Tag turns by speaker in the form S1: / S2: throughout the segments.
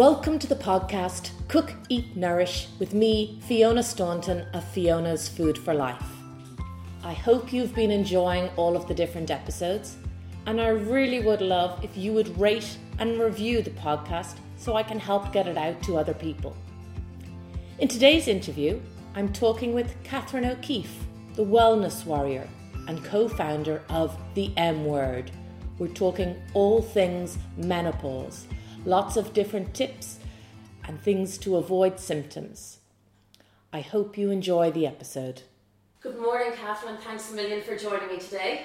S1: Welcome to the podcast Cook, Eat, Nourish with me, Fiona Staunton of Fiona's Food for Life. I hope you've been enjoying all of the different episodes, and I really would love if you would rate and review the podcast so I can help get it out to other people. In today's interview, I'm talking with Catherine O'Keefe, the wellness warrior and co founder of The M Word. We're talking all things menopause lots of different tips and things to avoid symptoms. I hope you enjoy the episode. Good morning, Catherine. Thanks a million for joining me today.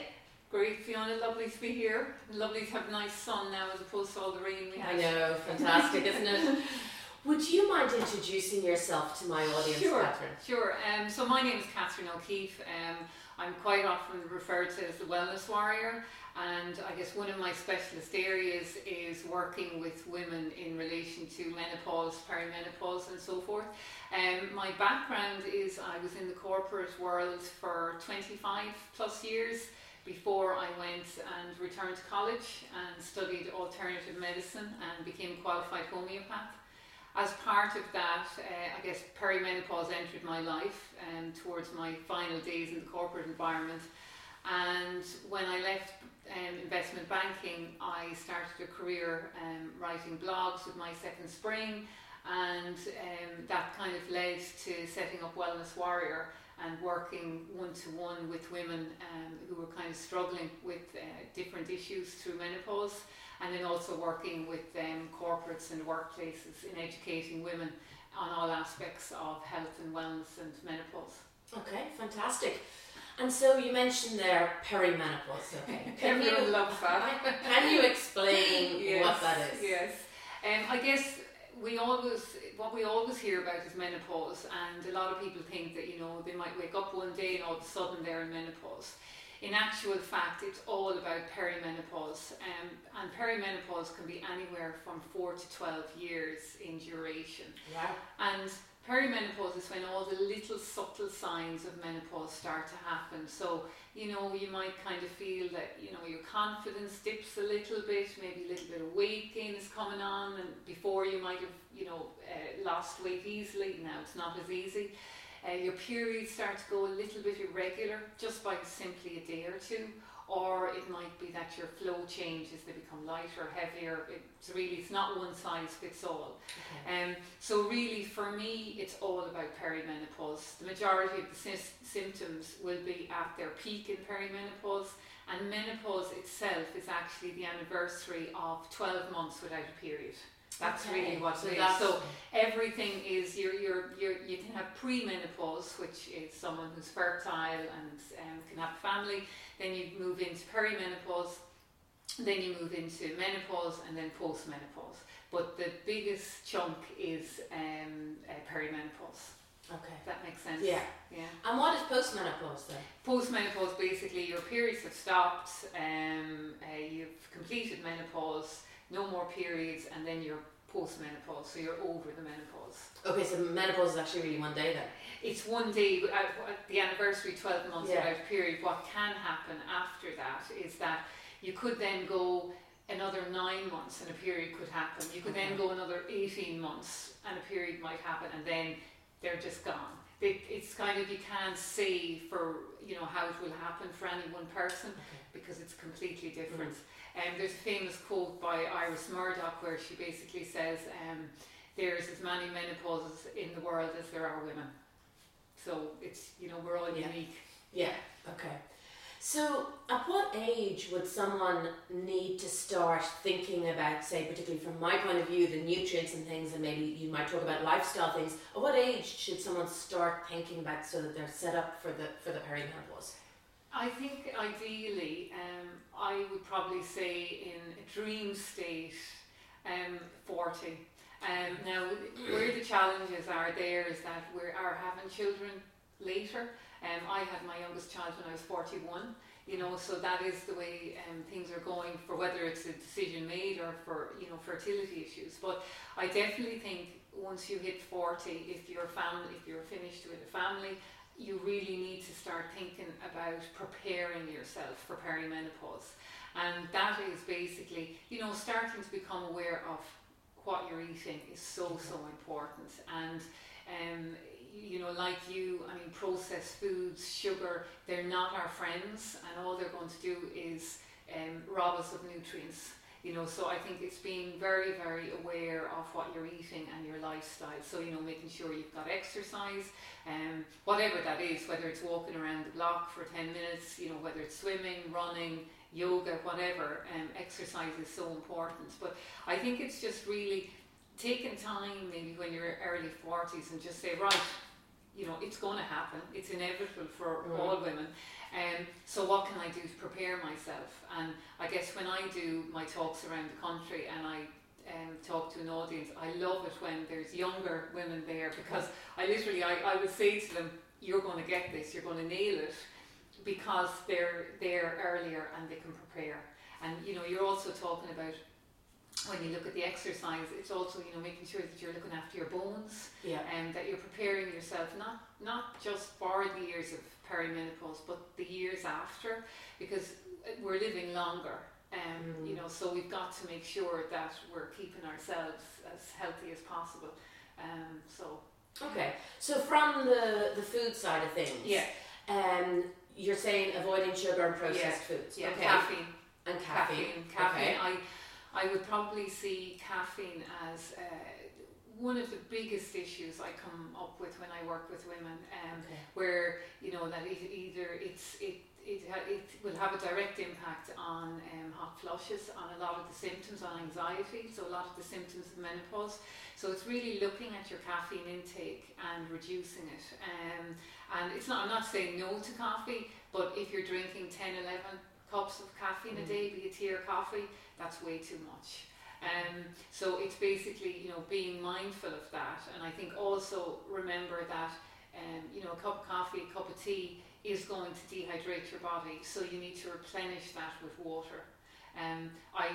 S2: Great, Fiona. Lovely to be here. Lovely to have a nice sun now as opposed to all the rain we had.
S1: I know, fantastic, isn't it? Would you mind introducing yourself to my audience,
S2: sure,
S1: Catherine?
S2: Sure. Um, so my name is Catherine O'Keefe. Um, I'm quite often referred to as the wellness warrior, and I guess one of my specialist areas is working with women in relation to menopause, perimenopause, and so forth. Um, my background is I was in the corporate world for 25 plus years before I went and returned to college and studied alternative medicine and became a qualified homeopath. As part of that, uh, I guess perimenopause entered my life um, towards my final days in the corporate environment. And when I left um, investment banking, I started a career um, writing blogs with my second spring, and um, that kind of led to setting up Wellness Warrior and working one to one with women um, who were kind of struggling with uh, different issues through menopause, and then also working with um, corporates and workplaces in educating women on all aspects of health and wellness and menopause.
S1: Okay, fantastic. And so you mentioned there perimenopause. Okay,
S2: can you loves that.
S1: can you explain
S2: yes,
S1: what that is?
S2: Yes, um, I guess we always what we always hear about is menopause, and a lot of people think that you know they might wake up one day and all of a sudden they're in menopause. In actual fact, it's all about perimenopause, um, and perimenopause can be anywhere from four to twelve years in duration.
S1: Yeah.
S2: And perimenopause is when all the little subtle signs of menopause start to happen. So, you know, you might kind of feel that, you know, your confidence dips a little bit, maybe a little bit of weight gain is coming on, and before you might have, you know, uh, lost weight easily, now it's not as easy. Uh, your periods start to go a little bit irregular just by simply a day or two or it might be that your flow changes, they become lighter, heavier. It's really, it's not one size fits all. Okay. Um, so really, for me, it's all about perimenopause. The majority of the sy- symptoms will be at their peak in perimenopause, and menopause itself is actually the anniversary of 12 months without a period. That's okay. really what so it is. So everything is you're, you're, you're, you can have premenopause, which is someone who's fertile and um, can have family. Then you move into perimenopause. Then you move into menopause and then postmenopause. But the biggest chunk is um, uh, perimenopause.
S1: Okay.
S2: if That makes sense.
S1: Yeah.
S2: Yeah.
S1: And what is postmenopause then?
S2: Postmenopause basically your periods have stopped, um, uh, you've completed menopause, no more periods, and then you're postmenopause, so you're over the menopause.
S1: Okay, so menopause is actually really one day then?
S2: It's one day, uh, the anniversary 12 months yeah. without period. What can happen after that is that you could then go another nine months and a period could happen. You could okay. then go another 18 months and a period might happen, and then they're just gone. It, it's kind of you can't say for you know how it will happen for any one person okay. because it's completely different. Mm. Um, there's a famous quote by Iris Murdoch where she basically says, um, "There's as many menopauses in the world as there are women." So it's you know we're all
S1: yeah.
S2: unique.
S1: Yeah. Okay. So, at what age would someone need to start thinking about, say, particularly from my point of view, the nutrients and things, and maybe you might talk about lifestyle things? At what age should someone start thinking about so that they're set up for the for the perimenopause?
S2: I think ideally, um, I would probably say in a dream state, um, 40. Um, now, where the challenges are there is that we are having children later. Um, I had my youngest child when I was 41, you know, so that is the way um, things are going for whether it's a decision made or for, you know, fertility issues. But I definitely think once you hit 40, if you're family, if you're finished with a family, you really need to start thinking about preparing yourself for perimenopause. And that is basically, you know, starting to become aware of what you're eating is so so important and um, you know, like you, I mean, processed foods, sugar, they're not our friends, and all they're going to do is um, rob us of nutrients. You know, so I think it's being very, very aware of what you're eating and your lifestyle. So, you know, making sure you've got exercise, um, whatever that is, whether it's walking around the block for 10 minutes, you know, whether it's swimming, running, yoga, whatever, um, exercise is so important. But I think it's just really taking time, maybe when you're early 40s, and just say, right, you know, it's going to happen. It's inevitable for mm. all women. Um, so what can I do to prepare myself? And I guess when I do my talks around the country and I um, talk to an audience, I love it when there's younger women there because I literally, I, I would say to them, you're going to get this, you're going to nail it because they're there earlier and they can prepare. And you know, you're also talking about when you look at the exercise, it's also you know making sure that you're looking after your bones,
S1: yeah.
S2: and that you're preparing yourself not not just for the years of perimenopause, but the years after, because we're living longer. Um, mm. You know, so we've got to make sure that we're keeping ourselves as healthy as possible. Um, so
S1: okay, so from the the food side of things,
S2: yeah,
S1: um, you're saying avoiding sugar and processed
S2: yeah.
S1: foods,
S2: yeah,
S1: okay.
S2: caffeine
S1: and caffeine,
S2: caffeine, caffeine. Okay. I I would probably see caffeine as uh, one of the biggest issues I come up with when I work with women, um, okay. where you know that it, either it's it it, it will have a direct impact on um, hot flushes, on a lot of the symptoms, on anxiety, so a lot of the symptoms of menopause. So it's really looking at your caffeine intake and reducing it. Um, and it's not, I'm not saying no to coffee, but if you're drinking 10, 11 cups of caffeine mm. a day, be it tea or coffee, that's way too much. Um, so it's basically, you know, being mindful of that. And I think also remember that, um, you know, a cup of coffee, a cup of tea is going to dehydrate your body. So you need to replenish that with water. Um, I,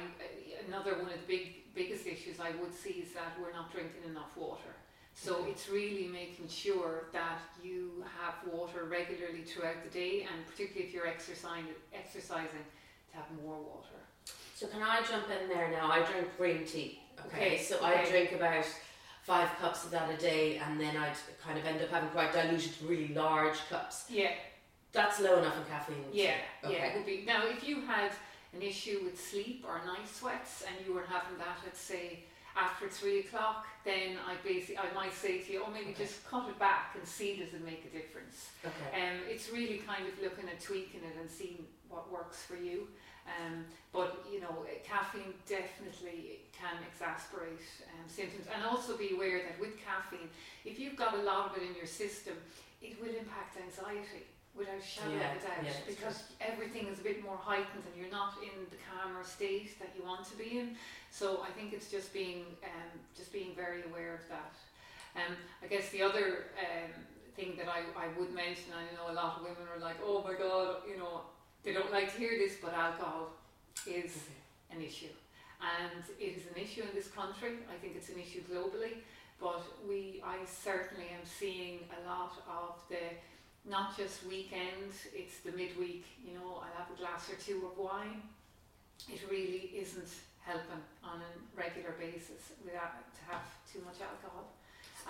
S2: another one of the big, biggest issues I would see is that we're not drinking enough water. So it's really making sure that you have water regularly throughout the day, and particularly if you're exercising, exercising, to have more water.
S1: So can I jump in there now? I drink green tea. Okay,
S2: okay.
S1: so
S2: okay.
S1: I drink about five cups of that a day, and then I'd kind of end up having quite diluted, really large cups.
S2: Yeah,
S1: that's low enough in caffeine.
S2: Yeah, okay. yeah, it would be. Now, if you had an issue with sleep or night sweats, and you were having that at say after three o'clock, then I basically I might say to you, oh maybe okay. just cut it back and see does it make a difference.
S1: Okay.
S2: Um, it's really kind of looking at tweaking it and seeing what works for you. Um, but you know, caffeine definitely can exacerbate um, symptoms, and also be aware that with caffeine, if you've got a lot of it in your system, it will impact anxiety without a shadow yeah, of a doubt, yeah, because everything is a bit more heightened, and you're not in the calmer state that you want to be in. So I think it's just being um, just being very aware of that. Um, I guess the other um, thing that I, I would mention, I know a lot of women are like, oh my god, you know, they don't like to hear this, but alcohol is okay. an issue. And it is an issue in this country. I think it's an issue globally. But we, I certainly am seeing a lot of the, not just weekend, it's the midweek, you know, I'll have a glass or two of wine. It really isn't helping on a regular basis without to have too much alcohol.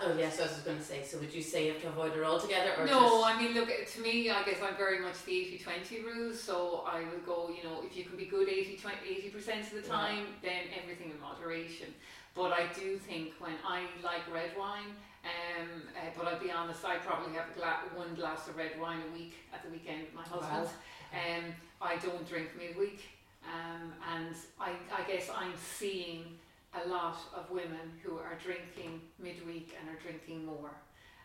S1: Oh yes, I was going to say. So would you say you have to avoid it altogether, or
S2: no? I mean, look to me. I guess I'm very much the 80-20 rule. So I would go. You know, if you can be good 80 percent of the time, then everything in moderation. But I do think when I like red wine, um, uh, but I'll be honest, I probably have a gla- one glass of red wine a week at the weekend with my husband. Wow. Um, I don't drink midweek, um, and I, I guess I'm seeing a lot of women who are drinking midweek and are drinking more.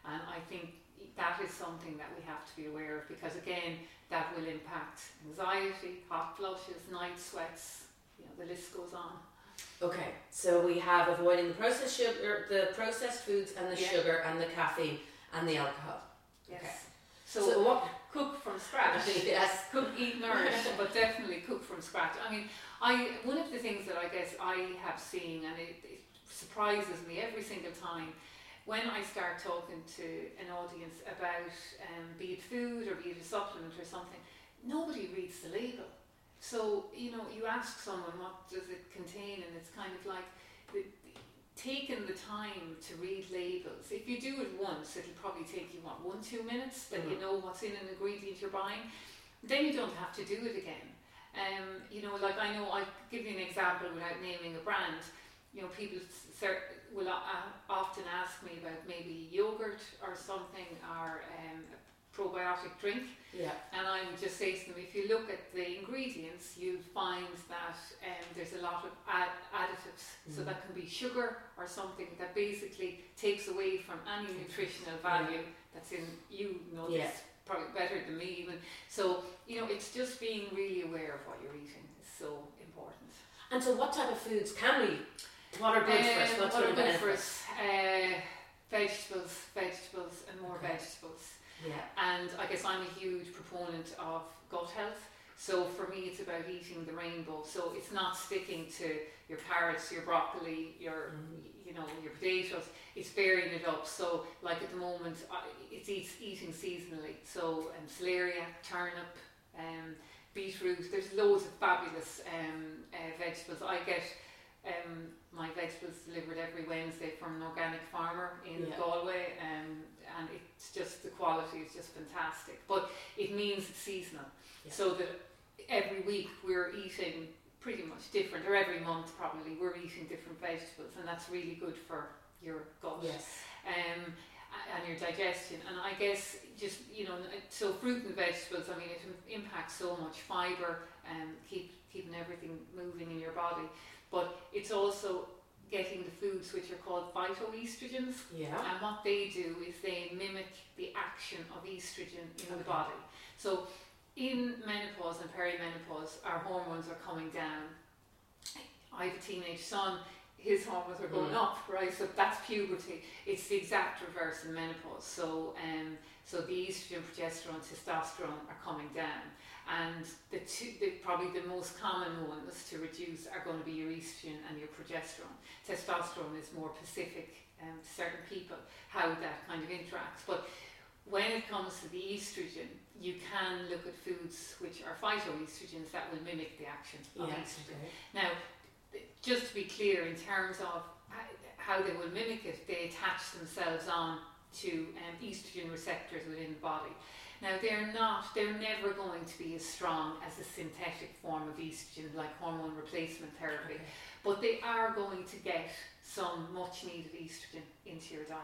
S2: And I think that is something that we have to be aware of because again, that will impact anxiety, hot flushes, night sweats, you know, the list goes on.
S1: Okay, so we have avoiding the processed sugar, the processed foods and the yeah. sugar and the caffeine and the alcohol.
S2: Yes.
S1: Okay.
S2: So, so what cook from scratch. yes. Cook, eat, nourish, but definitely cook from scratch. I mean, I one of the things that I guess I have seen, and it, it surprises me every single time, when I start talking to an audience about um, be it food or be it a supplement or something, nobody reads the label. So you know, you ask someone what does it contain, and it's kind of like taking the time to read labels. If you do it once, it'll probably take you what one two minutes that you
S3: Mm.
S2: know what's in an ingredient you're buying. Then you don't have to do it again. Um, you know, like I know, I'll give you an example without naming a brand. You know, people will uh, often ask me about maybe yogurt or something or um, a probiotic drink.
S3: Yeah.
S2: And I would just say to them, if you look at the ingredients, you'll find that um, there's a lot of add- additives. So
S3: Mhm.
S2: that can be sugar or something that basically takes away from any nutritional value that's in you know
S3: Yeah.
S2: this probably better than me even. So you know, it's just being really aware of what you're eating is so important.
S3: And so, what type of foods can we? What are good for us?
S2: Um,
S3: What's
S2: what are good for us? Uh, vegetables, vegetables, and more
S3: Okay.
S2: vegetables.
S3: Yeah.
S2: And I guess I'm a huge proponent of gut health. So for me, it's about eating the rainbow. So it's not sticking to your carrots, your broccoli, your
S3: Mhm.
S2: you know your potatoes. It's varying it up. So like at the moment, I, it's eat, eating seasonally. So um, celeriac, turnip, um, beetroot. There's loads of fabulous um, uh, vegetables. I get um, my vegetables delivered every Wednesday from an organic farmer in
S3: Yeah.
S2: Galway, um, and it's just the quality is just fantastic. But it means it's seasonal,
S3: Yeah.
S2: so that every week we're eating pretty much different, or every month probably we're eating different vegetables, and that's really good for your gut
S3: Yes.
S2: um, and your digestion. And I guess just you know, so fruit and vegetables. I mean, it impacts so much fiber and keep keeping everything moving in your body. But it's also getting the foods which are called phytoestrogens.
S3: Yeah.
S2: And what they do is they mimic the action of estrogen in the body. So in menopause and perimenopause, our hormones are coming down. I have a teenage son, his hormones are going
S3: Mm.
S2: up, right? So that's puberty. It's the exact reverse in menopause. So um, so the estrogen, progesterone, testosterone are coming down. And the two, the, probably the most common ones to reduce are going to be your estrogen and your progesterone. Testosterone is more specific um, to certain people, how that kind of interacts. But when it comes to the estrogen, you can look at foods which are phytoestrogens that will mimic the action of
S3: Yeah.
S2: estrogen.
S3: Okay.
S2: Now, just to be clear, in terms of how they will mimic it, they attach themselves on to um, estrogen receptors within the body. Now, they're not, they're never going to be as strong as a synthetic form of estrogen, like hormone replacement therapy,
S3: Okay.
S2: but they are going to get some much needed estrogen into your diet.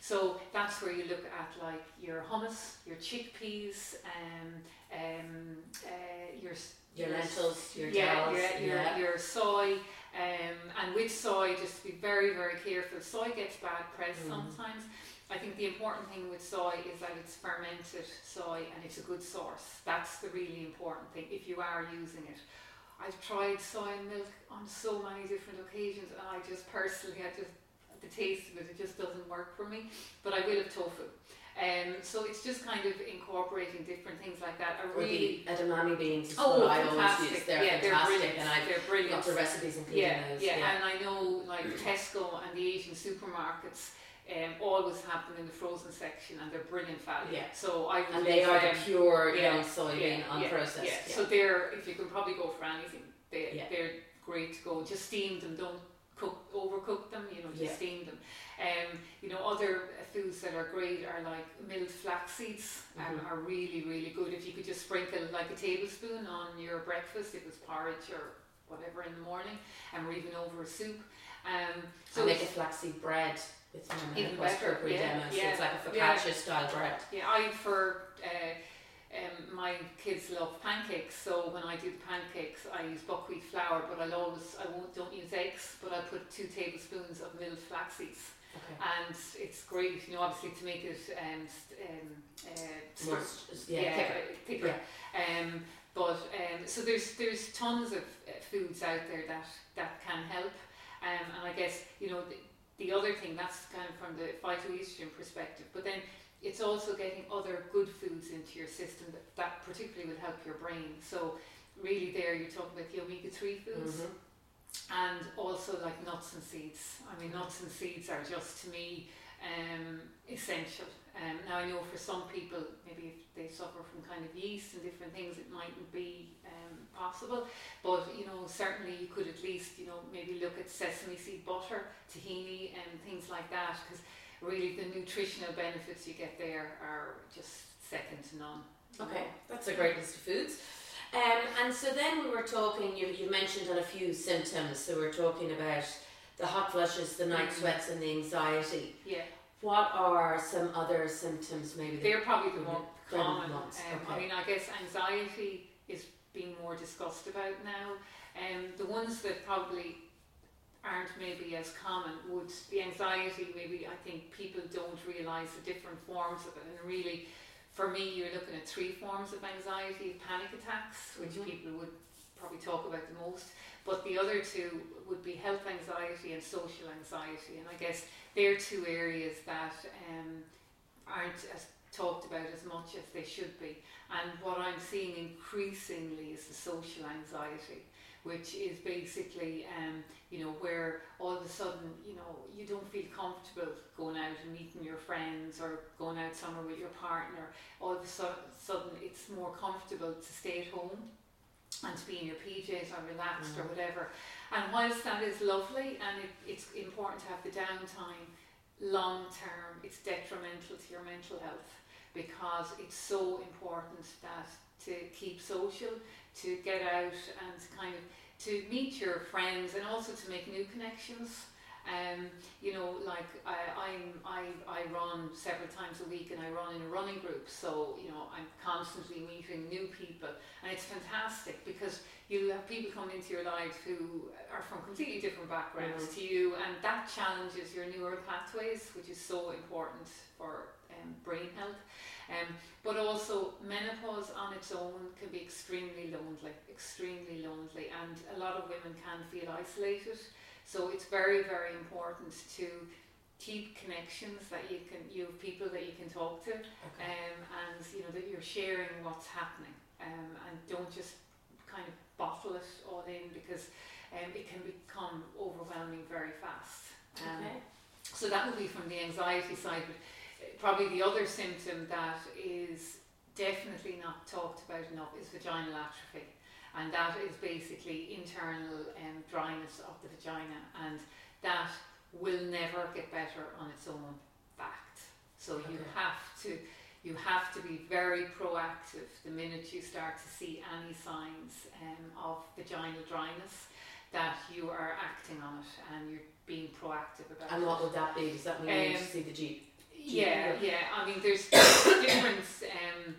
S2: So that's where you look at like your hummus, your chickpeas, um, um, uh, your
S3: Your lentils, your
S2: yeah,
S3: dals,
S2: your, your,
S3: yeah.
S2: your soy, um, and with soy, just be very, very careful. Soy gets bad press
S3: Mhm.
S2: sometimes. I think the important thing with soy is that it's fermented soy and it's a good source. That's the really important thing if you are using it. I've tried soy milk on so many different occasions, and I just personally, I just the taste of it, it just doesn't work for me. But I will have tofu. Um, so it's just kind of incorporating different things like that. I
S3: Or
S2: really
S3: the edamame beans is
S2: Oh,
S3: what I always
S2: fantastic!
S3: use. They're
S2: yeah,
S3: fantastic,
S2: they're
S3: and I've
S2: they're brilliant.
S3: lots of recipes including
S2: yeah,
S3: those.
S2: yeah, and I know like Tesco and the Asian supermarkets um, always have them in the frozen section, and they're brilliant value.
S3: Yeah.
S2: So I would
S3: And they are
S2: them.
S3: the pure
S2: yeah,
S3: young soybean
S2: yeah,
S3: unprocessed.
S2: Yeah,
S3: Yeah.
S2: So they're if you can probably go for anything, they they're great to go. Just steam them, don't cook overcook them. You know, just steam them. Um, you know, other foods that are great are like milled flax seeds. Um,
S3: Mhm.
S2: are really really good. If you could just sprinkle like a tablespoon on your breakfast, if it was porridge or whatever in the morning, and or even over a soup. Um, so
S3: make a
S2: it's-
S3: flaxseed bread with my
S2: Even better, yeah, yeah,
S3: it's like a
S2: yeah.
S3: focaccia style bread.
S2: Yeah, I for uh, um, my kids love pancakes, so when I do the pancakes, I use buckwheat flour, but I'll always I won't don't use eggs, but I put two tablespoons of milled flax seeds,
S3: Okay.
S2: and it's great. You know, obviously to make it um, st- um, uh,
S3: More, s- yeah, thicker.
S2: thicker. Um, but um, so there's there's tons of uh, foods out there that that can help, um, and I guess you know the, the other thing that's kind of from the phytoestrogen perspective, but then it's also getting other good foods into your system that, that particularly will help your brain. So really, there you're talking about the omega three foods
S3: Mhm.
S2: and also like nuts and seeds. I mean, nuts and seeds are just to me um, essential. Um, now I know for some people, maybe if they suffer from kind of yeast and different things, it mightn't be um, possible. But you know, certainly you could at least you know maybe look at sesame seed butter, tahini, and things like that, because really the nutritional benefits you get there are just second to none.
S3: Okay, that's a great list of foods. Um, and so then we were talking. You you mentioned on a few symptoms. So we're talking about the hot flushes, the night
S2: Mhm.
S3: sweats, and the anxiety.
S2: Yeah,
S3: What are some other symptoms? Maybe
S2: they're probably the more common. Um, I mean, I guess anxiety is being more discussed about now. Um, the ones that probably aren't maybe as common would be anxiety. Maybe I think people don't realise the different forms of it, and really, for me, you're looking at three forms of anxiety: panic attacks, which
S3: Mhm.
S2: people would probably talk about the most. But the other two would be health anxiety and social anxiety, and I guess they're two areas that um, aren't as talked about as much as they should be. And what I'm seeing increasingly is the social anxiety, which is basically, um, you know, where all of a sudden, you know, you don't feel comfortable going out and meeting your friends or going out somewhere with your partner. All of a su- sudden, it's more comfortable to stay at home and to be in your PJs or relaxed or
S3: Mhm.
S2: whatever. And whilst that is lovely and it, it's important to have the downtime, long term it's detrimental to your mental health because it's so important that to keep social, to get out and to kind of to meet your friends and also to make new connections. Um, you know, like I, I'm, I, I run several times a week and I run in a running group, so you know I'm constantly meeting new people, and it's fantastic because you have people coming into your life who are from completely different backgrounds
S3: Mhm.
S2: to you, and that challenges your neural pathways, which is so important for um, brain health. Um, but also, menopause on its own can be extremely lonely, extremely lonely, and a lot of women can feel isolated. So it's very, very important to keep connections that you can, you have people that you can talk to,
S3: Okay.
S2: um, and you know that you're sharing what's happening, um, and don't just kind of bottle it all in because um, it can become overwhelming very fast. Um,
S3: okay.
S2: so that would be from the anxiety side, but uh, probably the other symptom that is definitely not talked about enough is vaginal atrophy. And that is basically internal um, dryness of the vagina, and that will never get better on its own. Fact. So you have to, you have to be very proactive the minute you start to see any signs um, of vaginal dryness, that you are acting on it and you're being proactive about
S3: And
S2: it.
S3: what would that be? Does that mean you need to
S2: Um,
S3: see the G?
S2: Yeah, yeah. I mean, there's different um,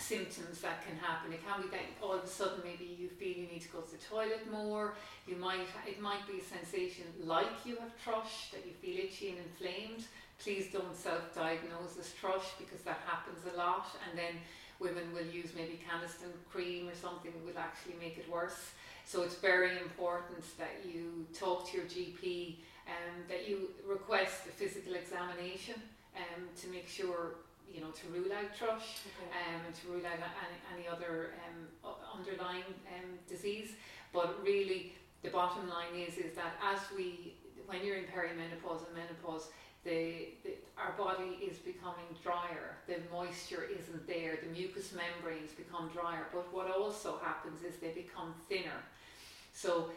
S2: symptoms that can happen. It can be that all of a sudden maybe you feel you need to go to the toilet more. You might it might be a sensation like you have thrush that you feel itchy and inflamed. Please don't self-diagnose as thrush because that happens a lot, and then women will use maybe Canesten cream or something that will actually make it worse. So it's very important that you talk to your GP and that you request a physical examination um, to make sure you know to rule out thrush
S3: Okay.
S2: um, and to rule out any, any other um, underlying um, disease. But really, the bottom line is is that as we, when you're in perimenopause and menopause, the, the our body is becoming drier. The moisture isn't there. The mucous membranes become drier. But what also happens is they become thinner. So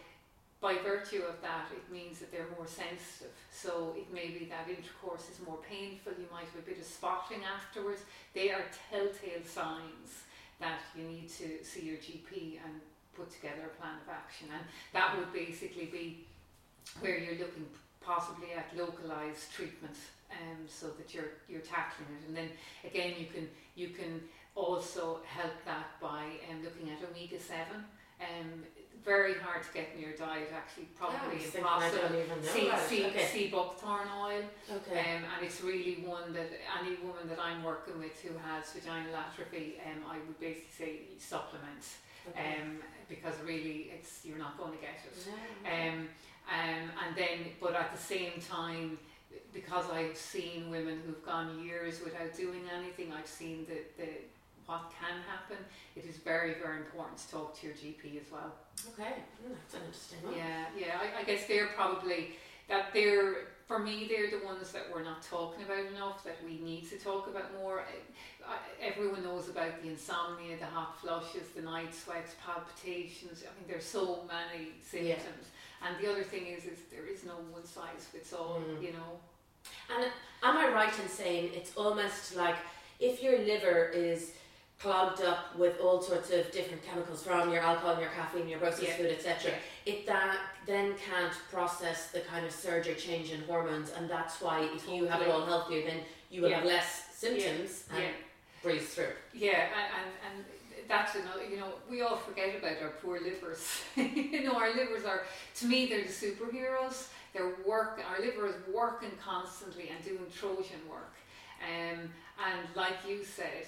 S2: by virtue of that, it means that they're more sensitive. So it may be that intercourse is more painful. You might have a bit of spotting afterwards. They are telltale signs that you need to see your GP and put together a plan of action. And that would basically be where you're looking possibly at localized treatment, um, so that you're you're tackling it. And then again, you can you can also help that by um, looking at omega seven. Um, very hard to get in your diet, actually, probably
S3: was thinking I
S2: impossible.
S3: don't even know
S2: Sea, sea,
S3: Okay.
S2: sea buckthorn oil,
S3: Okay.
S2: um, and it's really one that any woman that I'm working with who has vaginal atrophy, um, I would basically say supplement,
S3: okay.
S2: um, because really it's you're not going to get it.
S3: No.
S2: Um, um, and then, but at the same time, because I've seen women who've gone years without doing anything, I've seen the, the what can happen. It is very, very important to talk to your GP as well.
S3: okay. Mm, that's an interesting one.
S2: Yeah, yeah. I, I guess they're probably that they're for me they're the ones that we're not talking about enough that we need to talk about more. I, everyone knows about the insomnia, the hot flushes, the night sweats, palpitations. I mean, there's so many symptoms. Yeah. And the other thing is, is there is no one size fits all. Mm. You know.
S3: And am I right in saying it's almost like if your liver is clogged up with all sorts of different chemicals from your alcohol, your caffeine, your processed yeah. food, etc. Yeah. It that then can't process the kind of surge or change in hormones, and that's why if you have it all healthier, then you will yeah. have less symptoms and breeze through.
S2: Yeah, and, and that's another, you know, we all forget about our poor livers. you know, our livers are, to me, they're the superheroes. They're work, our liver is working constantly and doing Trojan work. Um, and like you said,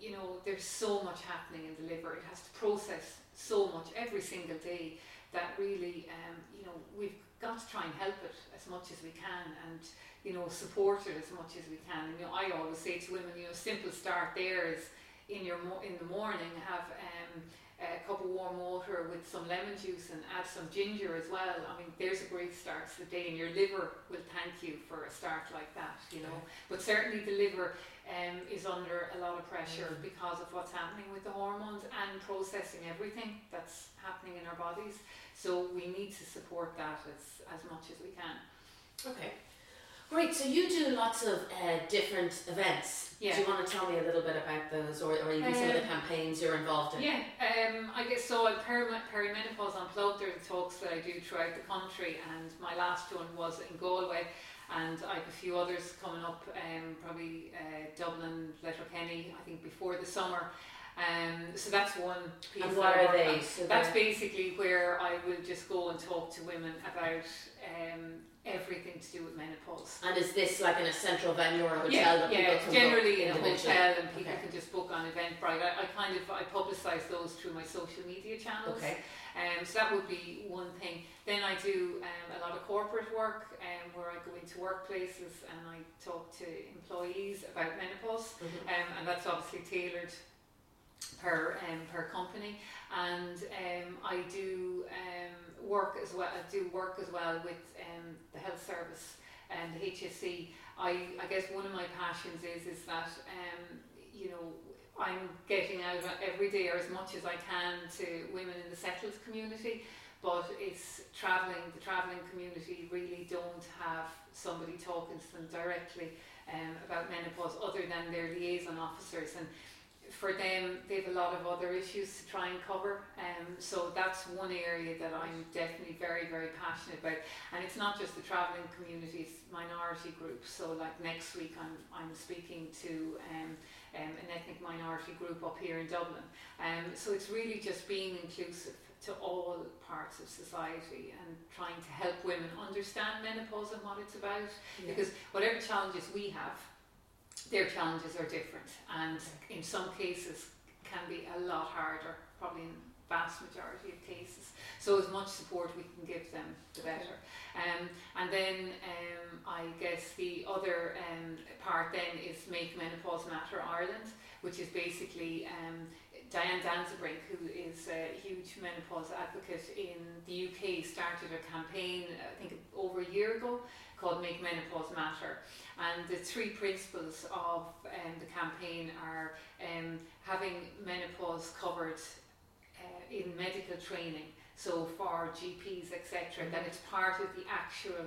S2: you know, there's so much happening in the liver. It has to process so much every single day that really, um, you know, we've got to try and help it as much as we can and, you know, support it as much as we can. And, you know, I always say to women, you know, simple start there is in your mo- in the morning have um, a cup of warm water with some lemon juice and add some ginger as well. I mean, there's a great start to the day, and your liver will thank you for a start like that, you know. But certainly the liver um, is under a lot of pressure mm. because of what's happening with the hormones and processing everything that's happening in our bodies. So we need to support that as, as much as we can.
S3: Okay. Great, so you do lots of uh, different events. Yeah. Do you want to tell me a little bit about those or, or even um, some of the um, campaigns you're involved in?
S2: Yeah, um, I guess so. I'm peri- Perimenopause Unplugged, there are the talks that I do throughout the country, and my last one was in Galway. And I have a few others coming up, um, probably uh, Dublin, Letterkenny, I think before the summer. Um, so that's one
S3: piece. And what are they? So
S2: that's basically where I will just go and talk to women about um, everything to do with menopause.
S3: And is this like in a central venue or a hotel
S2: yeah,
S3: that
S2: yeah, people generally in a hotel and people okay. can just book on Eventbrite. I, I kind of I publicise those through my social media channels.
S3: Okay.
S2: Um, so that would be one thing. Then I do um, a lot of corporate work um, where I go into workplaces and I talk to employees about menopause, mm-hmm. um, and that's obviously tailored per um, per company. And um, I do um, work as well. I do work as well with um, the health service and the HSE. I, I guess one of my passions is is that um, you know I'm getting out every day or as much as I can to women in the settled community. But it's travelling. The travelling community really don't have somebody talking to them directly um, about menopause other than their liaison officers and for them, they have a lot of other issues to try and cover. Um, so that's one area that I'm definitely very, very passionate about. And it's not just the travelling communities, minority groups. So like next week, I'm, I'm speaking to um, um, an ethnic minority group up here in Dublin. Um, so it's really just being inclusive to all parts of society and trying to help women understand menopause and what it's about. Because whatever challenges we have, their challenges are different and in some cases can be a lot harder, probably in vast majority of cases. So as much support we can give them, the better. Um, and then um, I guess the other um, part then is Make Menopause Matter Ireland, which is basically um, Diane Danzebrink, who is a huge menopause advocate in the UK, started a campaign, I think over a year ago, called Make Menopause Matter. And the three principles of um, the campaign are um, having menopause covered uh, in medical training, so for GPs, etc., mm-hmm. that it's part of the actual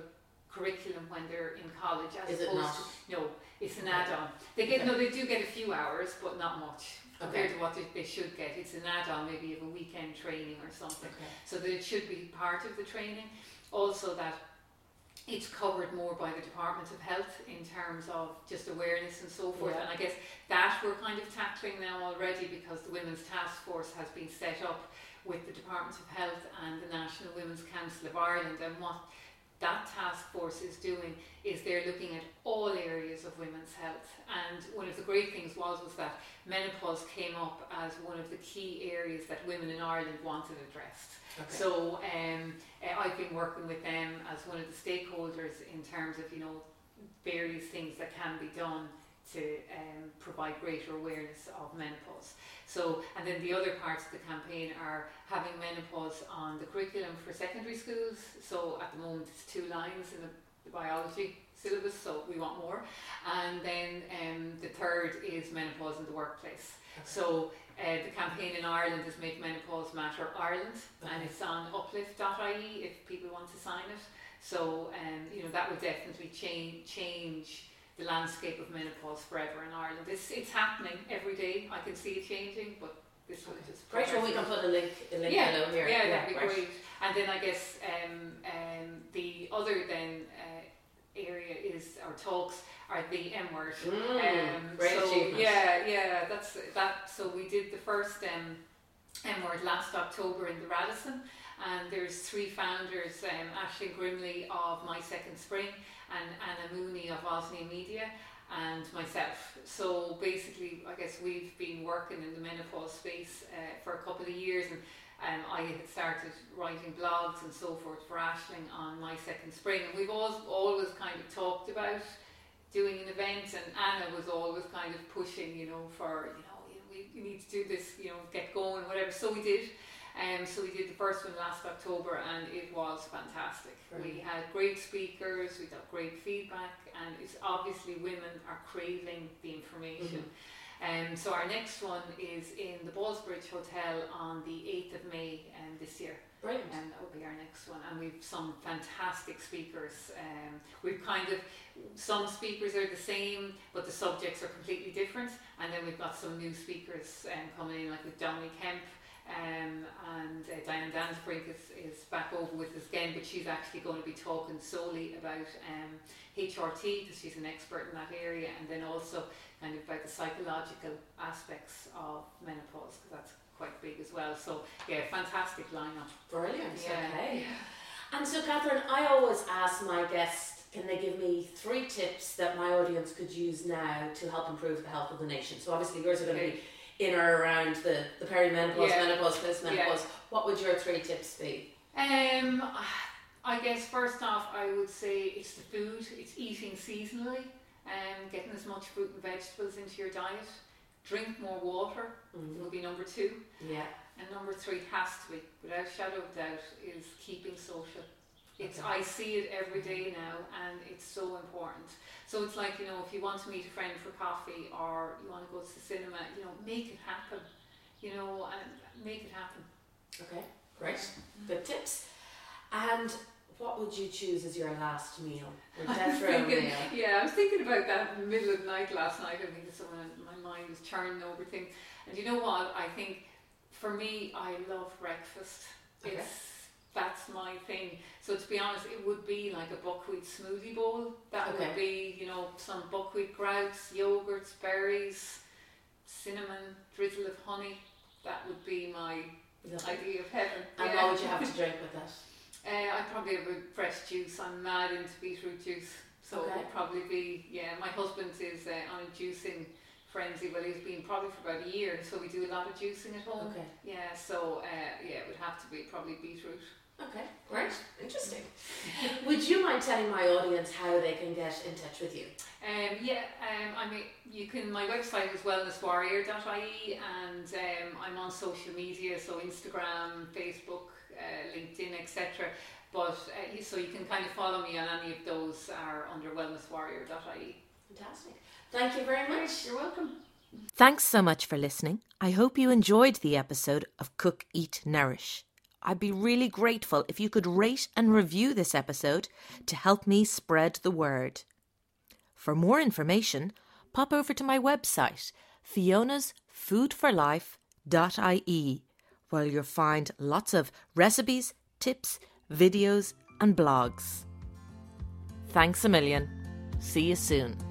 S2: curriculum when they're in college
S3: as
S2: Is
S3: opposed
S2: to no, it's an add-on. They get okay. no, they do get a few hours, but not much compared okay. to what they, they, should get. It's an add-on, maybe of a weekend training or something, okay. so that it should be part of the training. Also, that it's covered more by the Department of Health in terms of just awareness and so forth. Yeah. And I guess that we're kind of tackling now already because the Women's Task Force has been set up with the Department of Health and the National Women's Council of Ireland. And what that task force is doing is they're looking at all areas of women's health. And one of the great things was was that menopause came up as one of the key areas that women in Ireland wanted addressed. Okay. So um, uh, I've been working with them as one of the stakeholders in terms of you know various things that can be done to um, provide greater awareness of menopause. So, and then the other parts of the campaign are having menopause on the curriculum for secondary schools. So at the moment it's two lines in the, the biology syllabus, so we want more. And then um, the third is menopause in the workplace. Okay. So uh, the campaign in Ireland is Make Menopause Matter Ireland, okay. and it's on uplift.ie if people want to sign it. So, um, you know, that would definitely change change the landscape of menopause forever in Ireland. It's, it's happening every day. I can see it changing, but this will just.
S3: Great, well, we can put a link, a link
S2: yeah,
S3: below here.
S2: Yeah, yeah that'd be right. great. And then I guess um, um, the other then uh, area is our talks are the M word.
S3: Mm, um, great
S2: so
S3: achievement.
S2: yeah, yeah, that's that. So we did the first um, M word last October in the Radisson and there's three founders, um, Aisling Grimley of My Second Spring and Anna Mooney of Osney Media and myself. So basically, I guess we've been working in the menopause space uh, for a couple of years and um, I had started writing blogs and so forth for Aisling on My Second Spring and we've always, always kind of talked about doing an event and Anna was always kind of pushing, you know, for, you know, we need to do this, you know, get going, whatever. So we did. Um, so we did the first one last October and it was fantastic. We had great speakers, we got great feedback, and it's obviously women are craving the information. Mm-hmm. Um, so our next one is in the Ballsbridge Hotel on the 8th of May um, this year.
S3: Brilliant.
S2: And that will be our next one. And we've some fantastic speakers. Um, we've kind of, some speakers are the same, but the subjects are completely different. And then we've got some new speakers um, coming in, like with Dominic Kemp um, and uh, Diane Danzebrink is, is back over with us again, but she's actually going to be talking solely about um, HRT because she's an expert in that area, and then also kind of about the psychological aspects of menopause because that's quite big as well. So yeah, fantastic lineup.
S3: Brilliant. Yeah. Okay. And so, Catherine, I always ask my guests, can they give me three tips that my audience could use now to help improve the health of the nation? So obviously yours are going to be in or around the, the perimenopause, yeah. menopause, postmenopause, yeah. what would your three tips be?
S2: Um, I guess first off, I would say it's the food. It's eating seasonally, and um, getting as much fruit and vegetables into your diet. Drink more water mm-hmm. will be number two.
S3: Yeah.
S2: And number three has to be, without shadow of doubt, is keeping social. It's okay. I see it every day now, and it's so important. So it's like you know, if you want to meet a friend for coffee or you want to go to the cinema, you know, make it happen. You know, and make it happen.
S3: Okay, great, mm-hmm. good tips. And what would you choose as your last meal?
S2: thinking, meal? Yeah, I was thinking about that in the middle of the night last night. I think someone my mind was churning over things. And you know what? I think for me, I love breakfast. Okay. It's that's my thing. So to be honest, it would be like a buckwheat smoothie bowl. That okay. would be, you know, some buckwheat groats, yogurts, berries, cinnamon, drizzle of honey. That would be my Lovely. idea of heaven.
S3: And yeah. what would you have to drink with that?
S2: Uh, I'd probably have a fresh juice. I'm mad into beetroot juice. So okay. it would probably be, yeah, my husband is uh, on a juicing frenzy. Well, he's been probably for about a year, so we do a lot of juicing at home.
S3: Okay.
S2: Yeah, so uh, yeah, it would have to be probably beetroot.
S3: Okay, great, interesting. Would you mind telling my audience how they can get in touch with you?
S2: Um, yeah, um, I mean, you can. My website is wellnesswarrior.ie, and um, I'm on social media, so Instagram, Facebook, uh, LinkedIn, etc. But uh, so you can kind of follow me on any of those are under wellnesswarrior.ie.
S3: Fantastic. Thank you very much.
S2: You're welcome.
S1: Thanks so much for listening. I hope you enjoyed the episode of Cook, Eat, Nourish. I'd be really grateful if you could rate and review this episode to help me spread the word. For more information, pop over to my website, fionasfoodforlife.ie, where you'll find lots of recipes, tips, videos, and blogs. Thanks a million. See you soon.